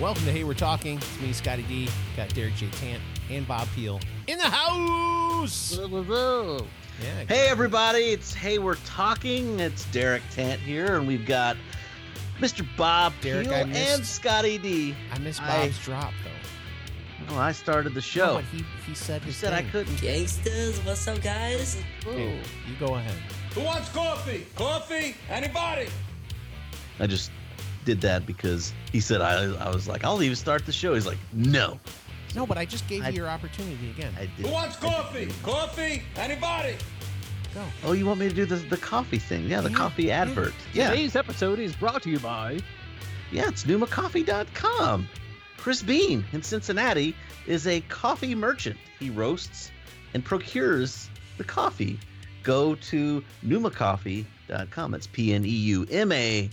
Welcome to Hey We're Talking. It's me, Scotty D. Got Derek J. Tant and Bob Peel in the house. Yeah. Hey everybody, it's Hey We're Talking. It's Derek Tant here, and we've got Mr. Bob Derek, Peel missed- and Scotty D. I missed I- Bob's drop though. Oh, I started the No, show. but he he said you his said I couldn't. Gangsters, what's up, guys? Okay, you go ahead. Who wants coffee? Coffee? Anybody? I just did that because he said I. I was like, I'll even start the show. He's like, No, No, but I just gave I- you your opportunity again. I did. Who wants coffee? Coffee? Anybody? go. Oh, you want me to do the the coffee thing? Yeah, the Yeah, coffee yeah. advert. Yeah, Today's episode is brought to you by yeah, it's pneumacoffee.com. Chris Bean in Cincinnati is a coffee merchant. He roasts and procures the coffee. Go to pneumacoffee.com. It's P N E U M A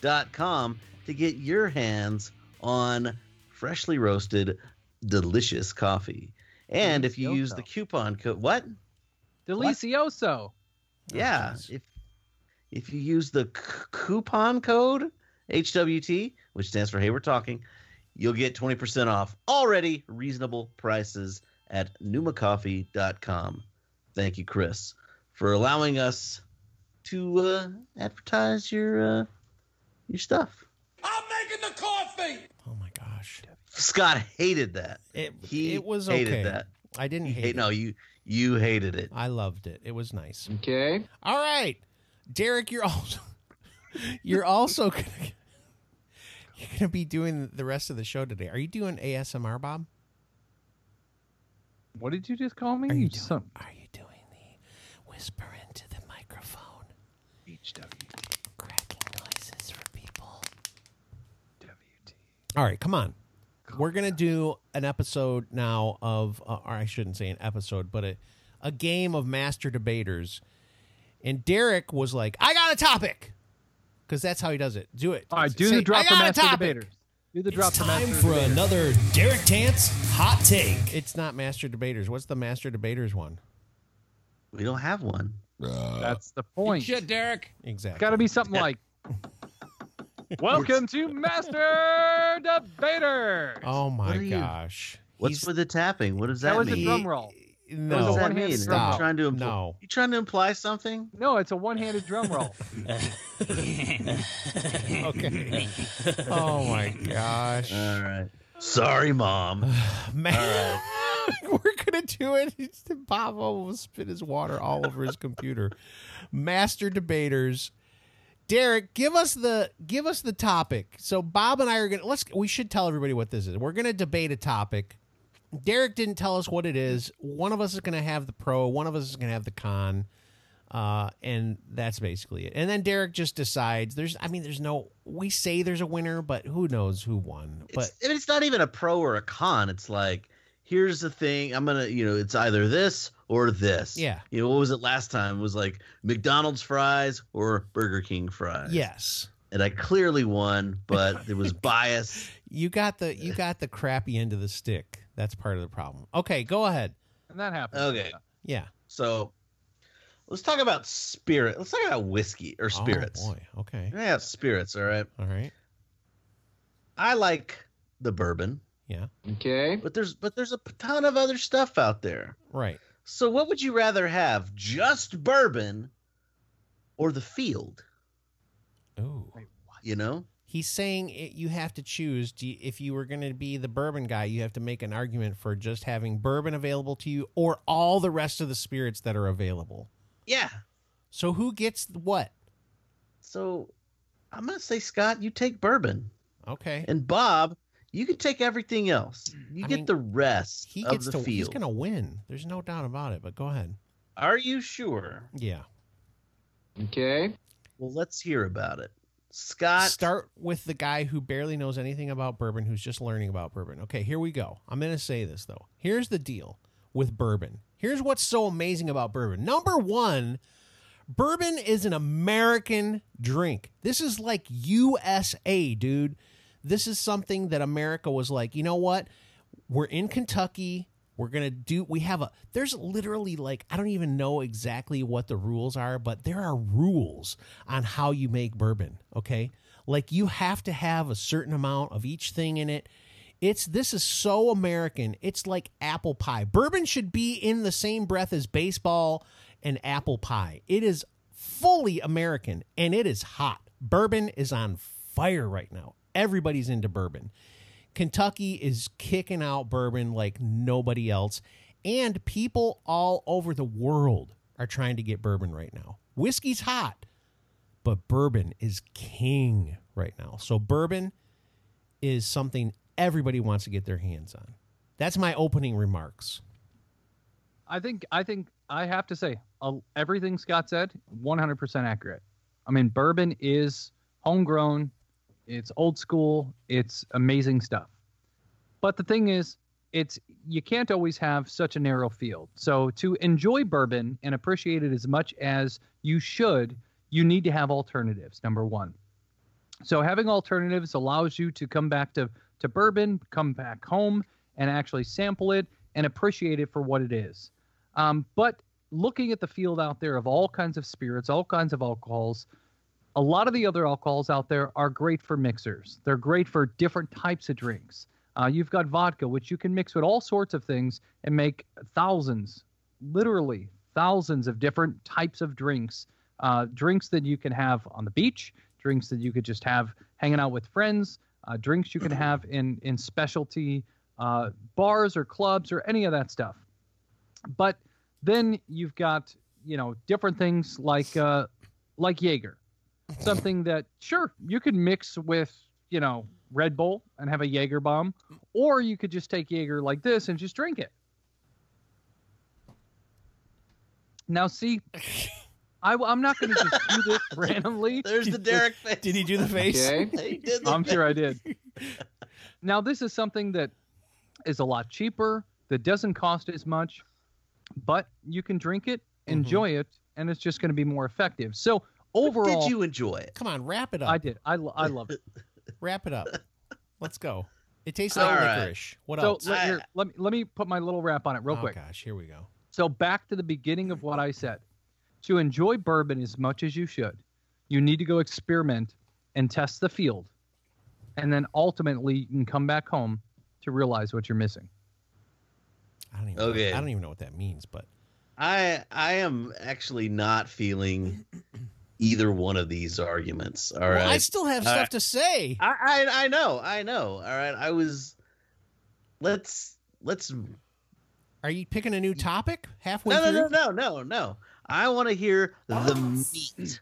coffee.com to get your hands on freshly roasted, delicious coffee. And if you use the coupon code, what? Delicioso. Yeah, jeez. if if you use the c- coupon code HWT, which stands for Hey We're Talking, you'll get 20% off already reasonable prices at pneumacoffee.com. Thank you, Chris, for allowing us to uh, advertise your uh, your stuff. I'm making the coffee! Oh my gosh. Scott hated that. It He it was hated okay. that. I didn't hate hate, it. no, you you hated it. I loved it. It was nice. Okay. All right, Derek, you're also you're also gonna you're gonna be doing the rest of the show today. Are you doing ASMR, Bob? What did you just call me? Are you doing, son- Are you doing the whisper into the microphone, cracking noises for people? All right, come on. We're gonna do an episode now of, uh, or I shouldn't say an episode, but a, a game of master debaters. And Derek was like, "I got a topic," because that's how he does it. Do it. All right, do Say, the drop "I for Master. Debaters. Do the drop It's for time Master for Debaters. another Derek Tant's hot take. It's not master debaters. What's the master debaters one? We don't have one. That's the point. Shit, Derek. Exactly. It's got to be something like Welcome to Master Debaters. Oh my you- gosh. What's He's- with the tapping? What does that, mean? that was a mean? drum roll. no. What does that one-handed mean? drum Are you trying to imply, No. You trying to imply something? No, it's a one-handed drum roll. Okay. oh my gosh. All right. Sorry, mom. Man, we're gonna do it. It's Bob almost spit his water all over his computer. Master debaters. Derek, give us the give us the topic. So Bob and I are gonna let's we should tell everybody what this is. We're gonna debate a topic. Derek didn't tell us what it is. One of us is gonna have the pro, one of us is gonna have the con. Uh, and that's basically it. And then Derek just decides. There's, I mean, there's no. We say there's a winner, but who knows who won? But It's, I mean, it's not even a pro or a con. It's like, here's the thing. I'm gonna, you know, it's either this or this. Yeah. You know, what was it last time? It was like McDonald's fries or Burger King fries. yes, And I clearly won, but there was bias. You got the you got the crappy end of the stick. That's part of the problem. Okay, go ahead. And that happened. Okay. Yeah. So let's talk about spirit. Let's talk about whiskey or oh, spirits. Oh boy. Okay. Yeah, spirits. All right. All right. I like the bourbon, Yeah. Okay. but there's but there's a ton of other stuff out there. Right. So what would you rather have? Just bourbon or the field? Oh. You know? He's saying it, you have to choose. Do you, if you were going to be the bourbon guy, you have to make an argument for just having bourbon available to you or all the rest of the spirits that are available. Yeah. So who gets what? So I'm gonna say Scott, you take bourbon. Okay. And Bob, you can take everything else. You I get mean, the rest He of gets the to. He's going to win. There's no doubt about it. But go ahead. Are you sure? Yeah. Okay. Well, let's hear about it. Scott, Start with the guy who barely knows anything about bourbon, who's just learning about bourbon. Okay, here we go. I'm going to say this, though. Here's the deal with bourbon. Here's what's so amazing about bourbon. Number one, bourbon is an American drink. This is like USA, dude. This is something that America was like, you know what? We're in Kentucky. We're going to do, we have a, there's literally like, I don't even know exactly what the rules are, but there are rules on how you make bourbon. Okay. Like you have to have a certain amount of each thing in it. It's this is so American. It's like apple pie. Bourbon should be in the same breath as baseball and apple pie. It is fully American and it is hot. Bourbon is on fire right now. Everybody's into bourbon. Kentucky is kicking out bourbon like nobody else. And people all over the world are trying to get bourbon right now. Whiskey's hot, but bourbon is king right now. So, bourbon is something everybody wants to get their hands on. That's my opening remarks. I think I think I have to say uh, everything Scott said 100% accurate. I mean, bourbon is homegrown, it's old school, it's amazing stuff. But the thing is, it's you can't always have such a narrow field. So to enjoy bourbon and appreciate it as much as you should, you need to have alternatives. Number 1. So having alternatives allows you to come back to to bourbon, come back home and actually sample it and appreciate it for what it is. Um, but looking at the field out there of all kinds of spirits, all kinds of alcohols, a lot of the other alcohols out there are great for mixers. They're great for different types of drinks. Uh, you've got vodka, which you can mix with all sorts of things and make thousands, literally thousands of different types of drinks. Uh, drinks that you can have on the beach, drinks that you could just have hanging out with friends, uh, drinks you can have in in specialty uh, bars or clubs or any of that stuff. But then you've got you know different things like uh, like Jaeger, something that sure you could mix with you know Red Bull and have a Jaeger bomb, or you could just take Jaeger like this and just drink it. Now, see, I, am not going to just do this randomly. There's the Derek face. Did he do the face? Okay. Did the I'm face. sure I did. Now, this is something that is a lot cheaper, that doesn't cost as much, but you can drink it, mm-hmm. enjoy it, and it's just going to be more effective. So, overall, Did you enjoy it? Come on, wrap it up. I did. I, lo- I love it. Wrap it up. Let's go. It tastes like All right. licorice. What so, else? let, here, let, me, let me put my little wrap on it real oh quick. gosh, here we go. So back to the beginning of what I said. To enjoy bourbon as much as you should, you need to go experiment and test the field. And then ultimately you can come back home to realize what you're missing. I don't even. Okay. I don't even know what that means, but I I am actually not feeling either one of these arguments. All right. Well, I still have All stuff right. to say. I, I I know, I know. All right. I was let's let's Are you picking a new mm. topic halfway no through? no no no no. I want to hear the oh. meat.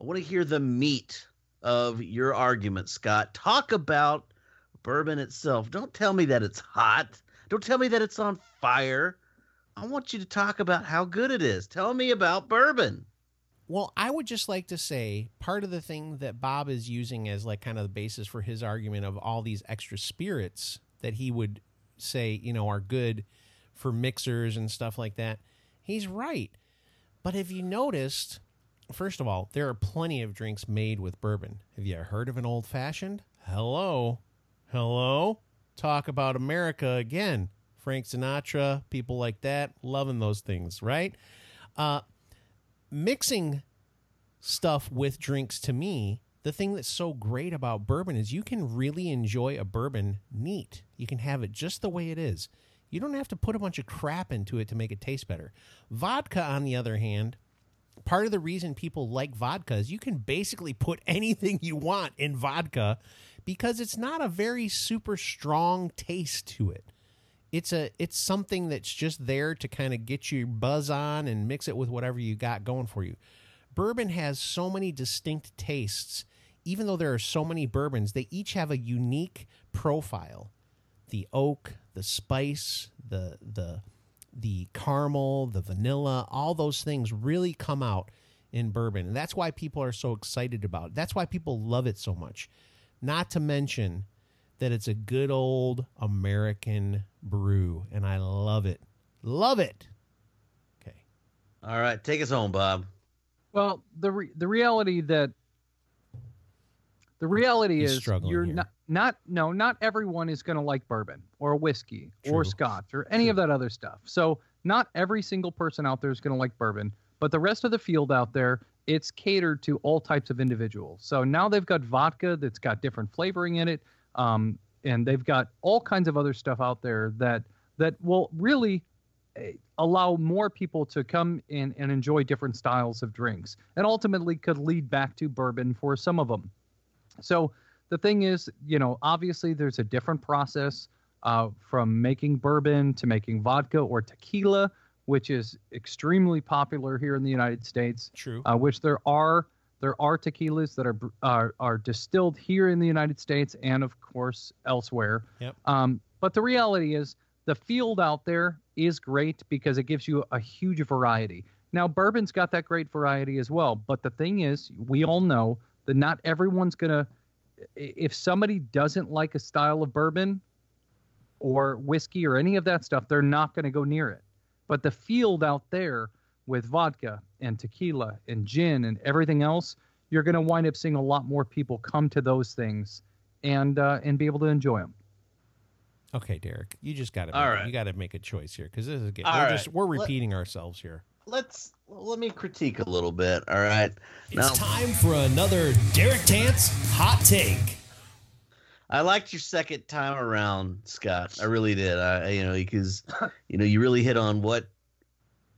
I want to hear the meat of your argument, Scott. Talk about bourbon itself. Don't tell me that it's hot. Don't tell me that it's on fire. I want you to talk about how good it is. Tell me about bourbon. Well, I would just like to say part of the thing that Bob is using as like kind of the basis for his argument of all these extra spirits that he would say, you know, are good for mixers and stuff like that. He's right. But have you noticed, first of all, there are plenty of drinks made with bourbon. Have you heard of an old fashioned? Hello. Hello. Talk about America again. Frank Sinatra, people like that, loving those things, right? Uh, mixing stuff with drinks to me the thing that's so great about bourbon is you can really enjoy a bourbon neat. You can have it just the way it is. You don't have to put a bunch of crap into it to make it taste better. Vodka on the other hand part of the reason people like vodka is you can basically put anything you want in vodka because it's not a very super strong taste to it it's a it's something that's just there to kind of get you buzz on and mix it with whatever you got going for you. Bourbon has so many distinct tastes. Even though there are so many bourbons, they each have a unique profile. The oak, the spice, the the the caramel, the vanilla, all those things really come out in bourbon. And that's why people are so excited about it. That's why people love it so much. Not to mention that it's a good old American brew, and I love it. Love it. Okay. All right, take us home, Bob. Well, the re- the reality that the reality He's is struggling you're here. not not no not everyone is going to like bourbon or whiskey or scotch or any of that other stuff. So not every single person out there is going to like bourbon, but the rest of the field out there it's catered to all types of individuals. So now they've got vodka that's got different flavoring in it, um, and they've got all kinds of other stuff out there that that will really eh, allow more people to come in and enjoy different styles of drinks, and ultimately could lead back to bourbon for some of them. So the thing is, you know, obviously there's a different process uh, from making bourbon to making vodka or tequila, which is extremely popular here in the United States. True. Uh, which there are there are tequilas that are are are distilled here in the United States and of course elsewhere. Yep. Um, but the reality is the field out there is great because it gives you a huge variety. Now bourbon's got that great variety as well, but the thing is, we all know that not everyone's gonna. If somebody doesn't like a style of bourbon or whiskey or any of that stuff, they're not going to go near it. But the field out there with vodka and tequila and gin and everything else, you're going to wind up seeing a lot more people come to those things and uh, and be able to enjoy them. Okay, Derek, you just got to All right. you got to make a choice here because this is getting, we're right. just we're Let- repeating ourselves here. Let's let me critique a little bit. All right. It's Now, time for another Derek Tant's hot take. I liked your second time around, Scott. I really did. I, you know, because you know, you really hit on what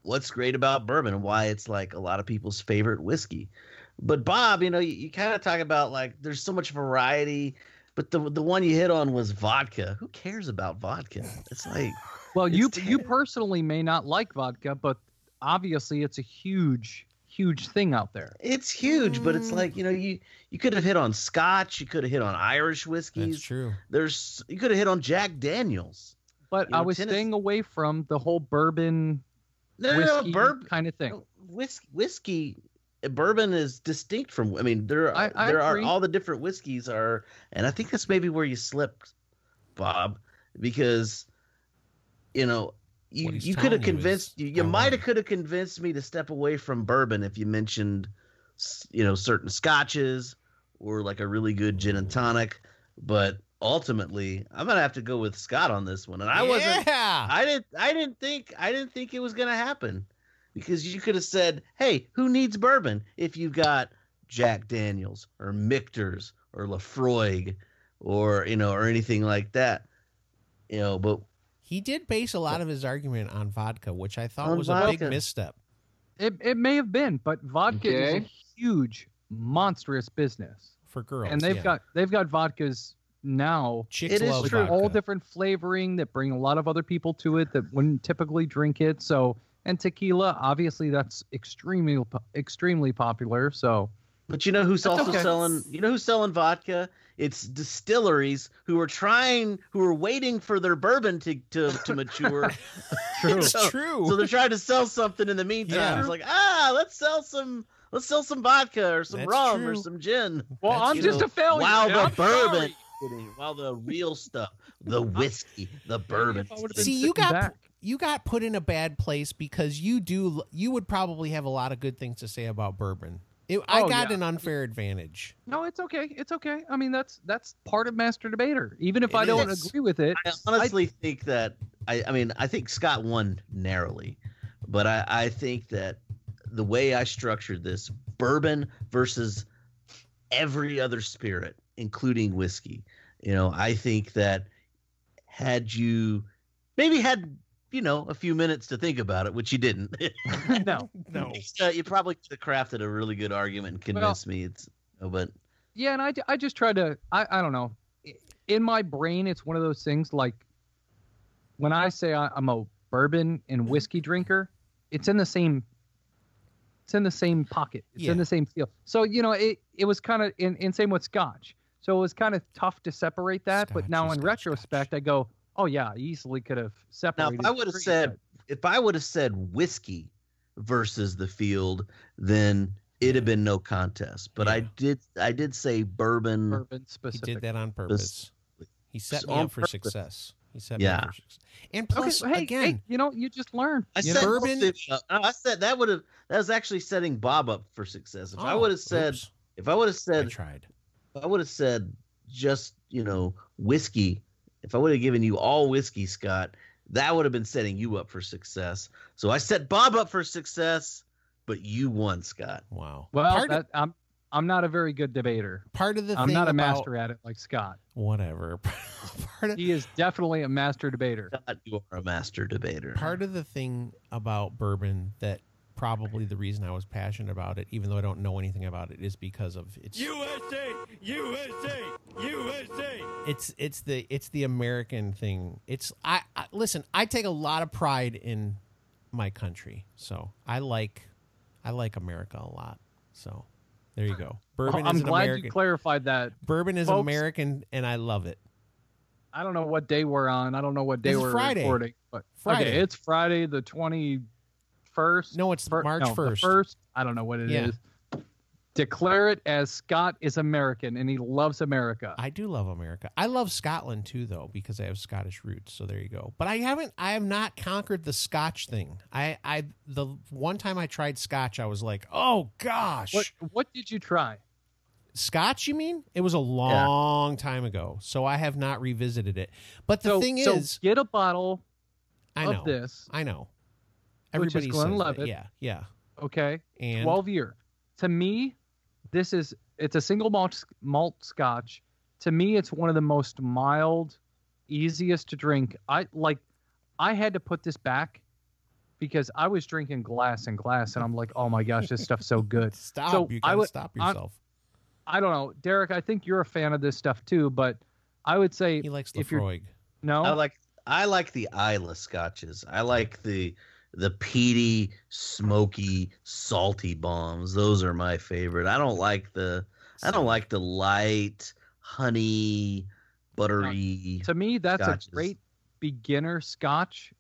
what's great about bourbon and why it's like a lot of people's favorite whiskey. But Bob, you know, you, you kind of talk about like there's so much variety, but the the one you hit on was vodka. Who cares about vodka? It's like Well, you It's you personally may not like vodka, but obviously it's a huge huge thing out there. it's huge, but Mm. it's like you know, you you could have hit on Scotch, you could have hit on Irish whiskeys. That's true. There's you could have hit on Jack Daniels. But You I was Tennessee- staying away from the whole bourbon No, no, no, whiskey bourbon. kind of thing. No, whiskey, whiskey, bourbon is distinct from. I mean, there are I there are all the different whiskeys are, and I think that's maybe where you slipped, Bob, because you know you you could have convinced you you might have could have convinced me to step away from bourbon if you mentioned you know certain scotches or like a really good gin and tonic, but ultimately I'm gonna have to go with Scott on this one, and I wasn't. I didn't I didn't think I didn't think it was gonna happen. Because you could have said, Hey, who needs bourbon if you've got Jack Daniels or Michter's or Laphroaig or you know, or anything like that. You know, but He did base a lot of his argument on vodka, which I thought On was a big misstep. It it may have been, but vodka is a huge, monstrous business, for girls. and they've yeah. got they've got vodkas now chicks It is true. all different flavoring that bring a lot of other people to it that wouldn't typically drink it. So and tequila, obviously, that's extremely extremely popular. So but you know who's That's also okay. selling you know who's selling vodka? It's distilleries who are trying who are waiting for their bourbon to to, to mature. true. It's So- true. so they're trying to sell something in the meantime. Yeah. It's like, ah, let's sell some let's sell some vodka or some That's rum or some gin. well, That's I'm just know, a failure. Wow, the bourbon, sorry. Kidding, while the real stuff, the whiskey, the bourbon. If I would've been See, you got back. you got put in a bad place because you do you would probably have a lot of good things to say about bourbon. It, I Oh, got yeah. an unfair advantage. No, it's okay. It's okay. I mean, that's that's part of master debater. Even if It I don't agree with it, I honestly think that I, I mean I think Scott won narrowly, but I, I think that the way I structured this bourbon versus every other spirit, including whiskey, you know, I think that had you maybe had you know a few minutes to think about it, which you didn't. no. No. uh, you probably could have crafted a really good argument and convinced me it's but Yeah, and I, I just try to I, I don't know. In my brain, it's one of those things like when I say I, I'm a bourbon and whiskey drinker, it's in the same it's in the same pocket. It's Yeah. in the same field. So you know, it it was kind of in, in same with Scotch. So it was kind of tough to separate that. but now in Scotch, retrospect, I go, oh yeah, I easily could have separated. now if I would have said but- if I would have said whiskey versus the field, then it'd have been no contest. But I did I did say bourbon. bourbon specific. He did that on purpose. He set me up for purpose. success. He set Yeah. me up for success. And Okay, plus, hey, again, hey, you know, you just learn. I said bourbon- both uh, I said that would have that was actually setting Bob up for success. If I Oh, would have said oops, if I would have said, I said tried. If I would have said just you know whiskey, if I would have given you all whiskey, Scott, that would have been setting you up for success. So I set Bob up for success, but you won, Scott. Wow. Well, part, that, I'm I'm not a very good debater. part of the I'm thing not a about- master at it like Scott. Whatever. part of He is definitely a master debater. Scott, you are a master debater. part of the thing about bourbon that probably the reason I was passionate about it, even though I don't know anything about it, is because of it's USA! USA! USA! it's it's the it's the American thing. It's I, I listen. I take a lot of pride in my country, so I like I like America a lot. So there you go. Bourbon I'm is glad American. you clarified that. Bourbon is Folks- American, and I love it. I don't know what day we're on. I don't know what day It's we're Friday. recording. But Friday. okay, it's Friday the twenty first. No, it's March 1st. First, I don't know what it is. Yeah. Declare it as Scott is American and he loves America. I do love America. I love Scotland too, though, because I have Scottish roots. So there you go. But I haven't. I have not conquered the Scotch thing. I, I, the one time I tried Scotch, I was like, oh gosh, what what did you try? Scotch? You mean? It was a long time ago, so I have not revisited it. But the so, thing so is, get a bottle I of know this. I know. Which is Everybody says Glenlivet. Yeah, yeah. Okay, And twelve year. To me, this is it's a single malt malt Scotch. To me, it's one of the most mild, easiest to drink. I like. I had to put this back because I was drinking glass and glass, and I'm like, oh my gosh, this stuff's so good. stop. So you I gotta would- stop yourself. I don't know, Derek. I think you're a fan of this stuff too, but I would say he likes if you're- Laphroaig. no. I like I like the Islay scotches. I like the the peaty, smoky, salty bombs. Those are my favorite. I don't like the I don't like the light, honey, buttery. to me, that's scotches. a great beginner Scotch.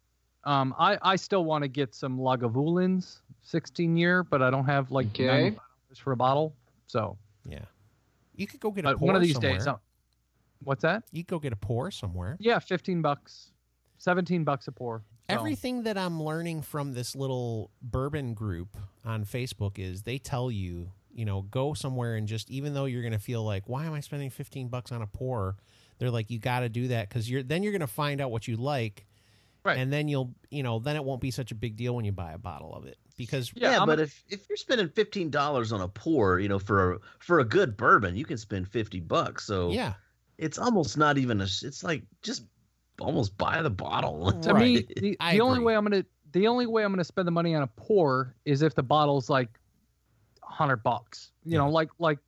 Um, I I still want to get some Lagavulins 16 year, but I don't have like Okay. 95 dollars for a bottle. So, Yeah, you could go get a but pour one of these somewhere. days, uh, what's that? you could go get a pour somewhere. Yeah, 15 bucks, 17 bucks a pour. So, Everything that I'm learning from this little bourbon group on Facebook is they tell you, you know, go somewhere and just even though you're going to feel like, why am I spending 15 bucks on a pour? They're like, you got to do that because you're then you're going to find out what you like, Right. and then you'll, you know, then it won't be such a big deal when you buy a bottle of it because Yeah, yeah, I'm but a- if if you're spending fifteen dollars on a pour, you know, for a for a good bourbon, you can spend fifty bucks. So yeah, it's almost not even a. It's like just almost buy the bottle. to me, the, the only way I'm gonna the only way I'm gonna spend the money on a pour is if the bottle's like hundred bucks. You know, like like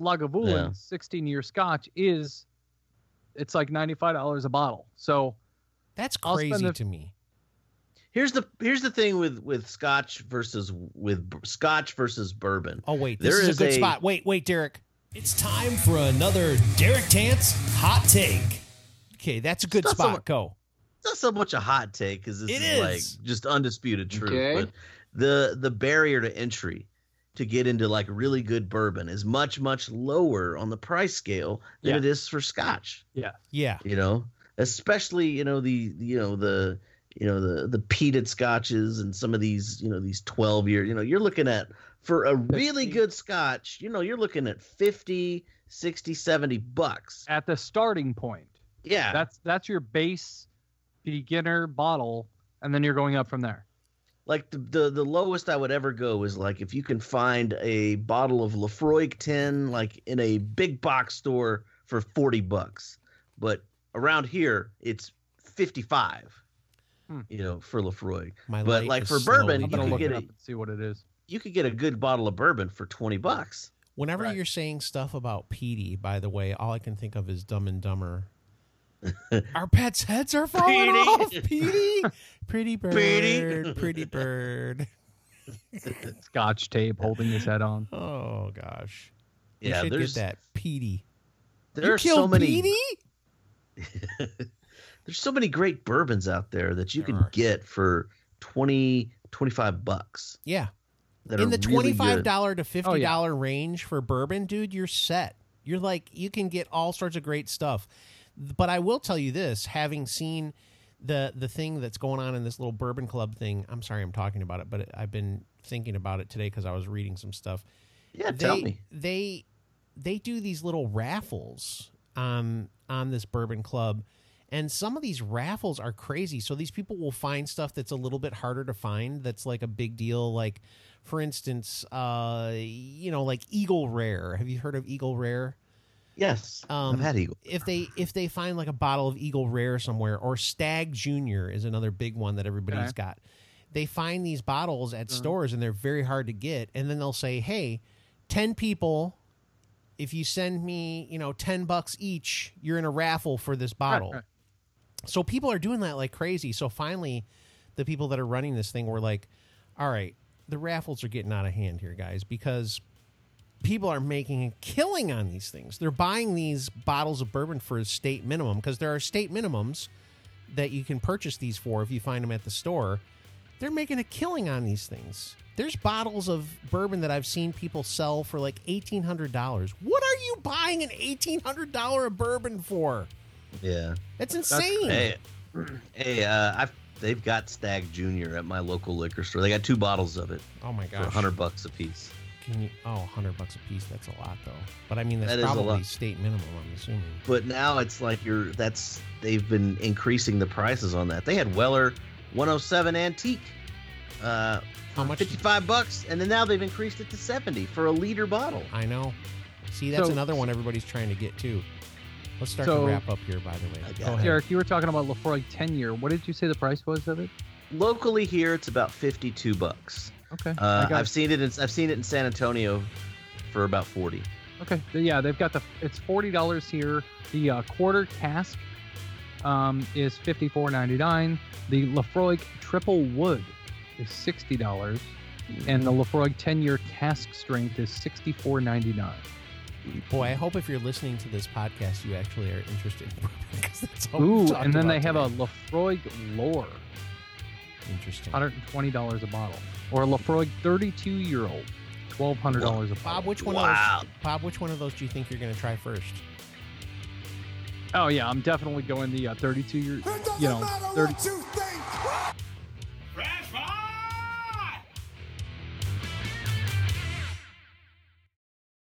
Lagavulin Yeah. 16 year Scotch is it's like ninety five dollars a bottle. So that's crazy the- to me. Here's the here's the thing with with Scotch versus with Scotch versus bourbon. Oh wait, this There is, is a good a- spot. Wait, wait, Derek. It's time for another Derek Tant's hot take. Okay, that's a good It's not so spot. Go. It's not so much a hot take because this It is, is. like just undisputed truth. Okay. But the the barrier to entry to get into like really good bourbon is much much lower on the price scale than Yeah. it is for Scotch. yeah. Yeah, You know, especially you know the you know the you know the the peated scotches and some of these you know these 12 year you know you're looking at for a really good scotch you know you're looking at 50 60 70 bucks At the starting point. Yeah That's that's your base beginner bottle, and then you're going up from there. like the, the the lowest i would ever go is like if you can find a bottle of Laphroaig 10 like in a big box store for 40 bucks but around here it's 55 Hmm. you know for Laphroaig my But, like, for bourbon, I'm you gonna can look get it a- up and see what it is. you could get a good bottle of bourbon for 20 bucks Whenever Right. you're saying stuff about Petey, by the way, all I can think of is Dumb and Dumber. Our pets' heads are falling Petey. off. Petey, pretty bird, Petey. pretty bird. Scotch tape holding his head on. Oh gosh, we yeah should there's get that Petey. there you are so many Petey? there's so many great bourbons out there that you There can are. get for 20 25 bucks Yeah, that in the really twenty-five good. dollar to oh, fifty Oh, yeah. range for bourbon, dude, you're set. You're like you can get all sorts of great stuff. But I will tell you this: having seen the the thing that's going on in this little bourbon club thing, I'm sorry I'm talking about it, but I've been thinking about it today because I was reading some stuff. yeah they, tell me They they do these little raffles on on this bourbon club, And some of these raffles are crazy. So these people will find stuff that's a little bit harder to find. That's like a big deal. Like, for instance, uh, you know, like Eagle Rare. Have you heard of Eagle Rare? Yes, Um, I've had Eagle. if they if they find like a bottle of Eagle Rare somewhere or Stagg Junior is another big one that everybody's Okay. got. They find these bottles at stores and they're very hard to get and then they'll say, "Hey, 10 people if you send me, you know, 10 bucks each, you're in a raffle for this bottle." right. So people are doing that like crazy. So finally the people that are running this thing were like, "All right, the raffles are getting out of hand here, guys, because people are making a killing on these things. They're buying these bottles of bourbon for a state minimum because there are state minimums that you can purchase these for if you find them at the store. They're making a killing on these things. There's bottles of bourbon that I've seen people sell for like eighteen hundred dollars. What are you buying an eighteen hundred dollar of bourbon for? Yeah. That's insane. Hey, hey, uh, I've they've got Stagg Junior at my local liquor store. They got two bottles of it oh my god. for hundred bucks a piece. Can you? Oh, 100 bucks a piece. That's a lot, though. But I mean, that's That is a probably lot. state minimum. I'm assuming. But now it's like you're that's they've been increasing the prices on that. They had Weller 107 Antique, uh, How much? 55 bucks, and then now they've increased it to 70 for a liter bottle. I know. See, that's So- another one everybody's trying to get too. Let's start to So- wrap up here. By the way, I got go ahead. Derek, you were talking about Laphroaig 10 year. What did you say the price was of it? Locally here, it's about 52 bucks. Okay. Uh, I got I've seen it. In, I've seen it in San Antonio for about 40. Okay. Yeah, they've got the. It's forty dollars here. The uh, quarter cask um, is fifty four ninety nine. The Laphroaig triple wood is sixty dollars, and the Laphroaig ten year cask strength is sixty four ninety nine. Boy, I hope if you're listening to this podcast, you actually are interested in bourbon because that's all Ooh, and then they about have a today. Laphroaig lore, interesting. hundred and twenty dollars a bottle, or a Laphroaig thirty two year old, twelve hundred dollars a bottle. Bob, which one Wow. of those? Bob, which one of those do you think you're going to try first? Oh yeah, I'm definitely going the uh, thirty two year. You know, thirty.